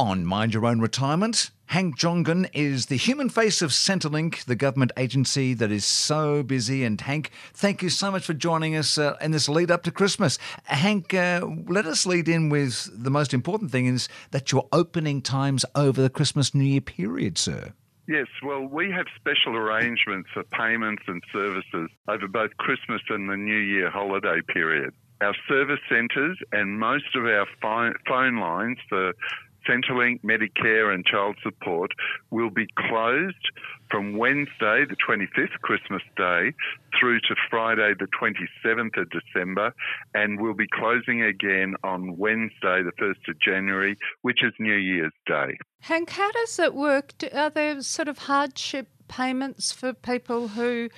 On Mind Your Own Retirement, Hank Jongen is the human face of Centrelink, the government agency that is so busy. And Hank, thank you so much for joining us uh, in this lead up to Christmas. Hank, uh, let us lead in with the most important thing is that your opening times over the Christmas New Year period, sir. Yes, well, we have special arrangements for payments and services over both Christmas and the New Year holiday period. Our service centres and most of our phone lines for Centrelink, Medicare, and child support will be closed from Wednesday, the 25th, Christmas Day, through to Friday, the 27th of December, and we'll be closing again on Wednesday, the 1st of January, which is New Year's Day. Hank, how does it work? Are there sort of hardship payments for people who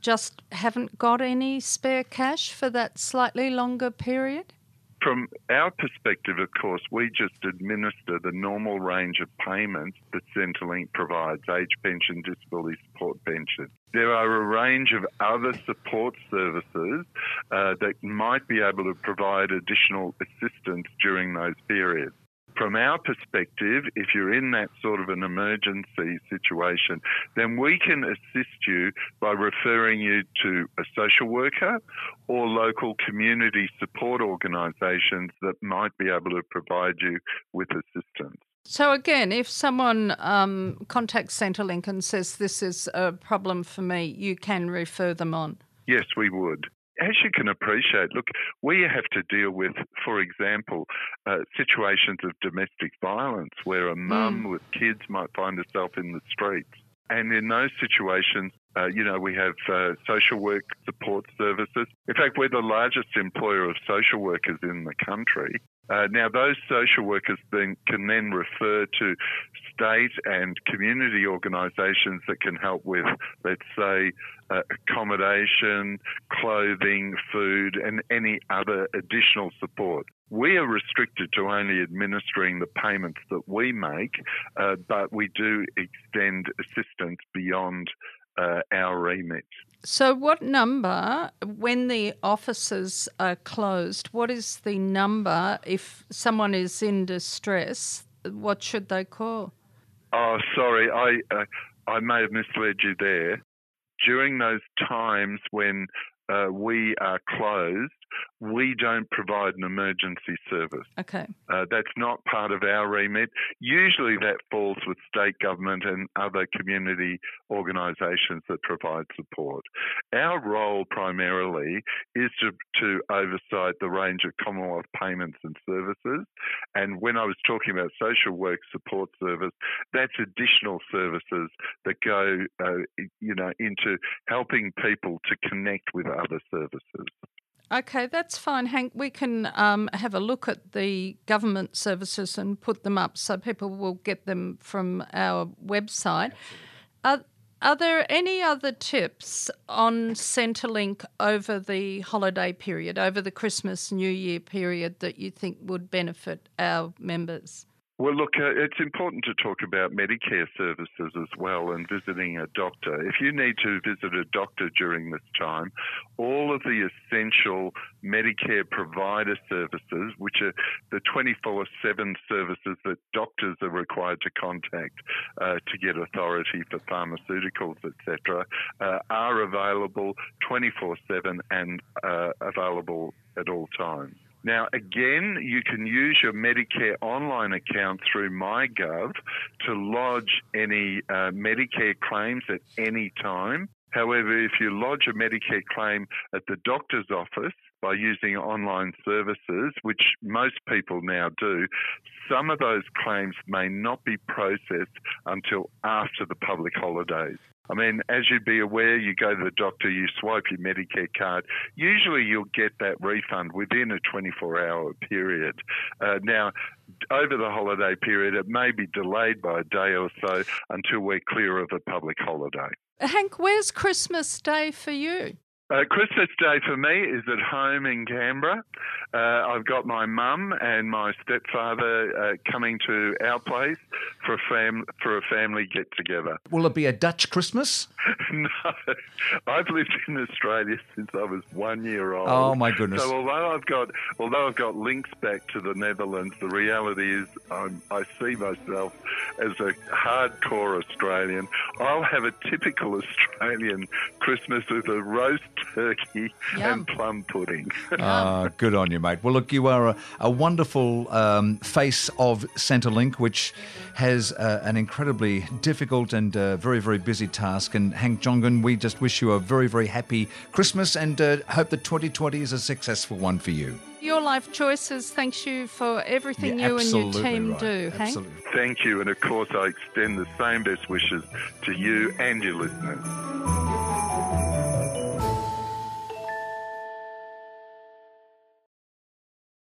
just haven't got any spare cash for that slightly longer period? From our perspective, of course, we just administer the normal range of payments that Centrelink provides age pension, disability support pension. There are a range of other support services uh, that might be able to provide additional assistance during those periods from our perspective, if you're in that sort of an emergency situation, then we can assist you by referring you to a social worker or local community support organisations that might be able to provide you with assistance. So, again, if someone um, contacts Centrelink and says this is a problem for me, you can refer them on? Yes, we would as you can appreciate, look, we have to deal with, for example, uh, situations of domestic violence where a mum mm. with kids might find herself in the streets. And in those situations, uh, you know, we have uh, social work support services. In fact, we're the largest employer of social workers in the country. Uh, now, those social workers then, can then refer to state and community organisations that can help with, let's say, uh, accommodation, clothing, food, and any other additional support. We are restricted to only administering the payments that we make, uh, but we do extend assistance beyond uh, our remit. So, what number, when the offices are closed, what is the number if someone is in distress? What should they call? Oh, sorry, I uh, I may have misled you there. During those times when uh, we are closed, we don't provide an emergency service. Okay. Uh, that's not part of our remit. Usually that falls with state government and other community organisations that provide support. Our role primarily is to, to oversight the range of Commonwealth payments and services. And when I was talking about social work support service, that's additional services that go, uh, you know, into helping people to connect with other services. Okay, that's fine, Hank. We can um, have a look at the government services and put them up so people will get them from our website. Are, are there any other tips on Centrelink over the holiday period, over the Christmas New Year period, that you think would benefit our members? Well, look, uh, it's important to talk about Medicare services as well and visiting a doctor. If you need to visit a doctor during this time, all of the essential Medicare provider services, which are the 24 7 services that doctors are required to contact uh, to get authority for pharmaceuticals, etc., uh, are available 24 7 and uh, available at all times. Now, again, you can use your Medicare online account through MyGov to lodge any uh, Medicare claims at any time. However, if you lodge a Medicare claim at the doctor's office by using online services, which most people now do, some of those claims may not be processed until after the public holidays. I mean, as you'd be aware, you go to the doctor, you swipe your Medicare card. Usually, you'll get that refund within a 24-hour period. Uh, now, over the holiday period, it may be delayed by a day or so until we're clear of a public holiday. Hank, where's Christmas Day for you? Uh, Christmas Day for me is at home in Canberra. Uh, I've got my mum and my stepfather uh, coming to our place for a fam for a family get together. Will it be a Dutch Christmas? no, I've lived in Australia since I was one year old. Oh my goodness! So although I've got although I've got links back to the Netherlands, the reality is I'm, I see myself as a hardcore Australian. I'll have a typical Australian Christmas with a roast turkey Yum. and plum pudding. Ah, good on you, mate. Well, look, you are a, a wonderful um, face of Centrelink, which has uh, an incredibly difficult and uh, very, very busy task. And Hank Jongen, we just wish you a very, very happy Christmas and uh, hope that 2020 is a successful one for you. Your life choices. Thanks you for everything You're you and your team right. do, Hank. Thank you, and of course I extend the same best wishes to you and your listeners.